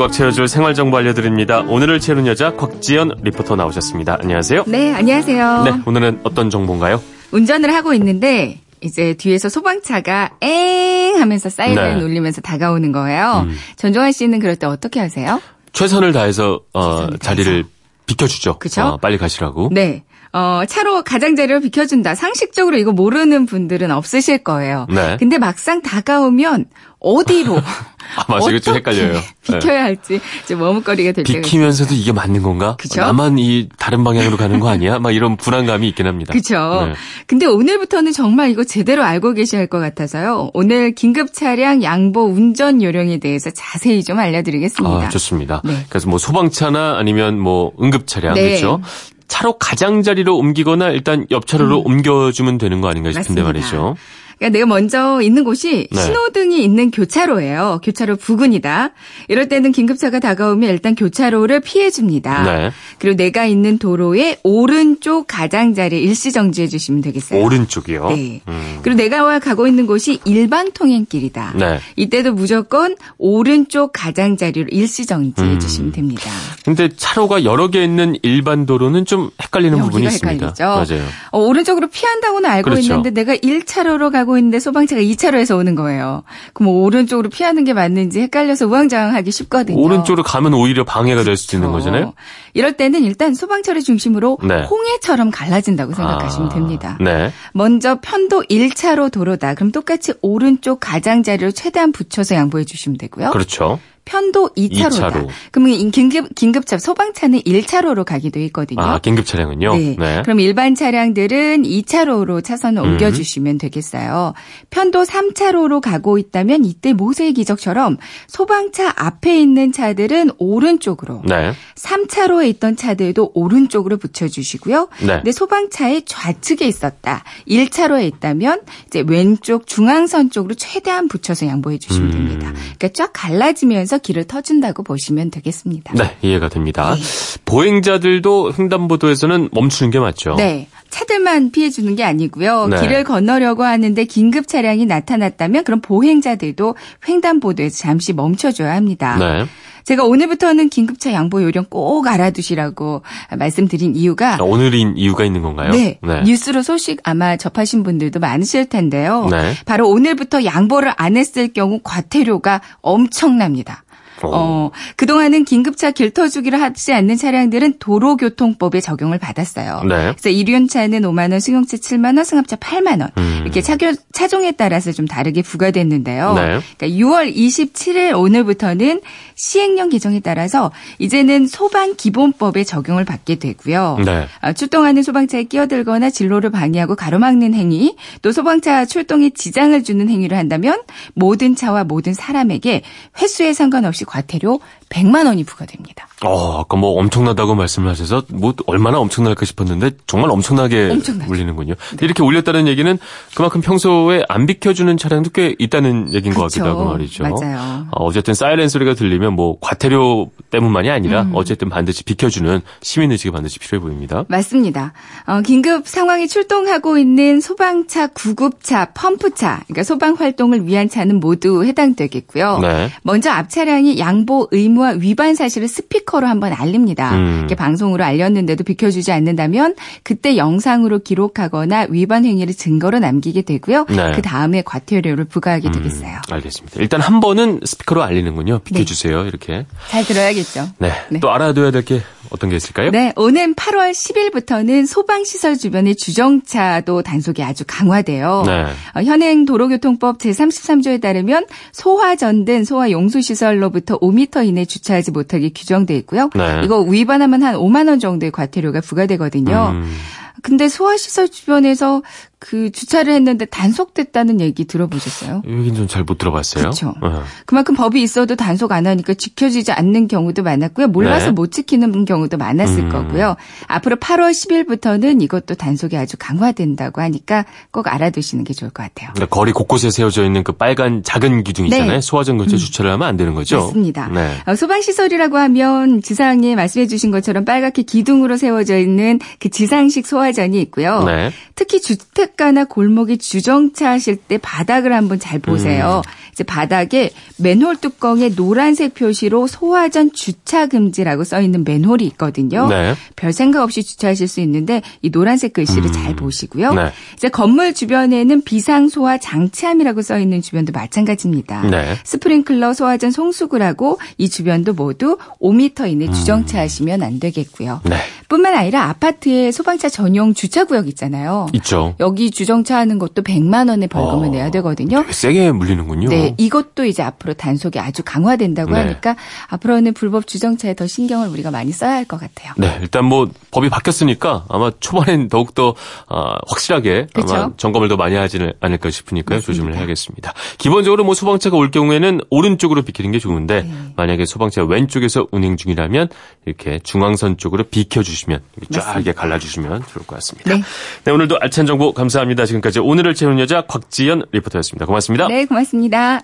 꽉 채워줄 생활 정보 알려드립니다. 오늘을 채우는 여자 곽지연 리포터 나오셨습니다. 안녕하세요. 네, 안녕하세요. 네, 오늘은 어떤 정보인가요? 운전을 하고 있는데 이제 뒤에서 소방차가 엥 하면서 사이렌 네. 울리면서 다가오는 거예요. 음. 전종환 씨는 그럴 때 어떻게 하세요? 최선을 다해서 어, 최선을 자리를 비켜주죠. 그쵸? 어, 빨리 가시라고. 네. 어, 차로 가장자리를 비켜준다. 상식적으로 이거 모르는 분들은 없으실 거예요. 네. 근데 막상 다가오면 어디로 아, 맞아. 이거 좀 헷갈려요. 네. 비켜야 할지 좀 머뭇거리게 될 때가. 비키면서도 이게 맞는 건가? 그쵸? 나만 이 다른 방향으로 가는 거 아니야? 막 이런 불안감이 있긴 합니다. 그쵸. 네. 근데 오늘부터는 정말 이거 제대로 알고 계셔야 할 것 같아서요. 오늘 긴급 차량 양보 운전 요령에 대해서 자세히 좀 알려드리겠습니다. 아, 좋습니다. 네. 그래서 뭐 소방차나 아니면 뭐 응급 차량 네. 그렇죠? 차로 가장자리로 옮기거나 일단 옆 차로로 옮겨주면 되는 거 아닌가 싶은데 음. 맞습니다. 말이죠. 그러니까 내가 먼저 있는 곳이 네. 신호등이 있는 교차로예요. 교차로 부근이다. 이럴 때는 긴급차가 다가오면 일단 교차로를 피해 줍니다. 네. 그리고 내가 있는 도로의 오른쪽 가장자리 일시 정지해 주시면 되겠어요. 오른쪽이요. 네. 음. 그리고 내가 가고 있는 곳이 일반 통행길이다. 네. 이때도 무조건 오른쪽 가장자리로 일시 정지해 음. 주시면 됩니다. 근데 차로가 여러 개 있는 일반 도로는 좀 헷갈리는 부분이 여기가 있습니다. 헷갈리죠. 맞아요. 어, 오른쪽으로 피한다고는 알고 그렇죠. 있는데 내가 1차로로 가고 있는데 소방차가 2차로에서 오는 거예요. 그럼 뭐 오른쪽으로 피하는 게 맞는지 헷갈려서 우왕좌왕하기 쉽거든요. 오른쪽으로 가면 오히려 방해가 될 수도 있는 그렇죠. 거잖아요. 이럴 때는 일단 소방차를 중심으로 네. 홍해처럼 갈라진다고 생각하시면 아, 됩니다. 네. 먼저 편도 1차로 도로다. 그럼 똑같이 오른쪽 가장자리를 최대한 붙여서 양보해 주시면 되고요. 그렇죠. 편도 2차로다. 이차로. 그러면 긴급 긴급차 소방차는 1차로로 가기도 있거든요. 아, 긴급 차량은요? 네. 그럼 일반 차량들은 2차로로 차선을 음. 옮겨 주시면 되겠어요. 편도 3차로로 가고 있다면 이때 모세의 기적처럼 소방차 앞에 있는 차들은 오른쪽으로, 네. 3차로에 있던 차들도 오른쪽으로 붙여 주시고요. 네. 내 소방차의 좌측에 있었다. 1차로에 있다면 이제 왼쪽 중앙선 쪽으로 최대한 붙여서 양보해 주시면 음. 됩니다. 그러니까 쫙 갈라지면서 길을 터준다고 보시면 되겠습니다. 네, 이해가 됩니다. 네. 보행자들도 횡단보도에서는 멈추는 게 맞죠. 네. 차들만 피해 주는 게 아니고요. 네. 길을 건너려고 하는데 긴급 차량이 나타났다면 그럼 보행자들도 횡단보도에서 잠시 멈춰줘야 합니다. 네. 제가 오늘부터는 긴급차 양보 요령 꼭 알아두시라고 말씀드린 이유가 자, 오늘인 이유가 있는 건가요? 네, 뉴스로 소식 아마 접하신 분들도 많으실 텐데요. 네. 바로 오늘부터 양보를 안 했을 경우 과태료가 엄청납니다. 오. 어, 그동안은 긴급차 길터주기를 하지 않는 차량들은 도로교통법에 적용을 받았어요. 네. 그래서 일륜차는 5만 원, 승용차 7만 원, 승합차 8만 원. 음. 이렇게 차교, 차종에 따라서 좀 다르게 부과됐는데요. 네. 그러니까 6월 27일 오늘부터는 시행령 개정에 따라서 이제는 소방 기본법에 적용을 받게 되고요. 네. 어, 출동하는 소방차에 끼어들거나 진로를 방해하고 가로막는 행위, 또 소방차 출동에 지장을 주는 행위를 한다면 모든 차와 모든 사람에게 횟수에 상관없이 과태료 100만 원이 부과됩니다. 어, 아까 뭐 엄청나다고 말씀을 하셔서 뭐 얼마나 엄청날까 싶었는데 정말 엄청나게 엄청나죠. 울리는군요. 이렇게 울렸다는 얘기는 그만큼 평소에 안 비켜주는 차량도 꽤 있다는 얘기인 것 같기도 하고 말이죠. 맞아요. 어, 어쨌든 사이렌 소리가 들리면 뭐 과태료 때문만이 아니라 음. 어쨌든 반드시 비켜주는 시민의식이 반드시 필요해 보입니다. 맞습니다. 어, 긴급 상황이 출동하고 있는 소방차, 구급차, 펌프차, 그러니까 소방 활동을 위한 차는 모두 해당되겠고요. 네. 먼저 앞 차량이 양보 의무 와 위반 사실을 스피커로 한번 알립니다. 음. 이렇게 방송으로 알렸는데도 비켜주지 않는다면 그때 영상으로 기록하거나 위반 행위를 증거로 남기게 되고요. 네. 그 다음에 과태료를 부과하게 음, 되겠어요. 알겠습니다. 일단 한 번은 스피커로 알리는군요. 비켜주세요. 이렇게. 잘 들어야겠죠. 네. 네. 또 알아둬야 될 게 어떤 게 있을까요? 네, 오는 8월 10일부터는 소방시설 주변의 주정차도 단속이 아주 강화돼요. 네. 어, 현행 도로교통법 제33조에 따르면 소화 전 등 소화 용수 시설로부터 5m 이내 주차하지 못하게 규정돼 있고요. 네. 이거 위반하면 한 5만 원 정도의 과태료가 부과되거든요. 음, 근데 소화시설 주변에서 그 주차를 했는데 단속됐다는 얘기 들어보셨어요? 여긴 좀 잘 못 들어봤어요. 그쵸. 어. 그만큼 법이 있어도 단속 안 하니까 지켜지지 않는 경우도 많았고요. 몰라서 네. 못 지키는 경우도 많았을 음. 거고요. 앞으로 8월 10일부터는 이것도 단속이 아주 강화된다고 하니까 꼭 알아두시는 게 좋을 것 같아요. 그러니까 거리 곳곳에 세워져 있는 그 빨간 작은 기둥 있잖아요. 네. 소화전 근처 에 주차를 하면 안 되는 거죠. 맞습니다. 네. 어, 소방시설이라고 하면 지상에 말씀해 주신 것처럼 빨갛게 기둥으로 세워져 있는 그 지상식 소화전이 있고요. 네. 특히 주택 시냇가나 골목에 주정차 하실 때 바닥을 한번 잘 보세요. 음. 이제 바닥에 맨홀 뚜껑에 노란색 표시로 소화전 주차 금지라고 써 있는 맨홀이 있거든요. 네. 별 생각 없이 주차하실 수 있는데 이 노란색 글씨를 음. 잘 보시고요. 네. 이제 건물 주변에는 비상 소화 장치함이라고 써 있는 주변도 마찬가지입니다. 네. 스프링클러 소화전 송수구를 하고 이 주변도 모두 5m 이내 음. 주정차하시면 안 되겠고요. 네. 뿐만 아니라 아파트에 소방차 전용 주차 구역 있잖아요. 있죠. 여기 주정차하는 것도 100만 원의 벌금을 어, 내야 되거든요. 세게 물리는군요. 네, 이것도 이제 앞으로 단속이 아주 강화된다고 네. 하니까 앞으로는 불법 주정차에 더 신경을 우리가 많이 써야 할 것 같아요. 네, 일단 뭐 법이 바뀌었으니까 아마 초반엔 더욱더 아, 확실하게 아마 그쵸? 점검을 더 많이 하지는 않을까 싶으니까요. 맞습니다. 조심을 해야겠습니다. 기본적으로 뭐 소방차가 올 경우에는 오른쪽으로 비키는 게 좋은데 네. 만약에 소방차 왼쪽에서 운행 중이라면 이렇게 중앙선 쪽으로 비켜주시 면 이렇게 쫙. 이렇게 갈라주시면 좋을 것 같습니다. 네. 네, 오늘도 알찬 정보 감사합니다. 지금까지 오늘을 채우는 여자 곽지연 리포터였습니다. 고맙습니다. 네, 고맙습니다.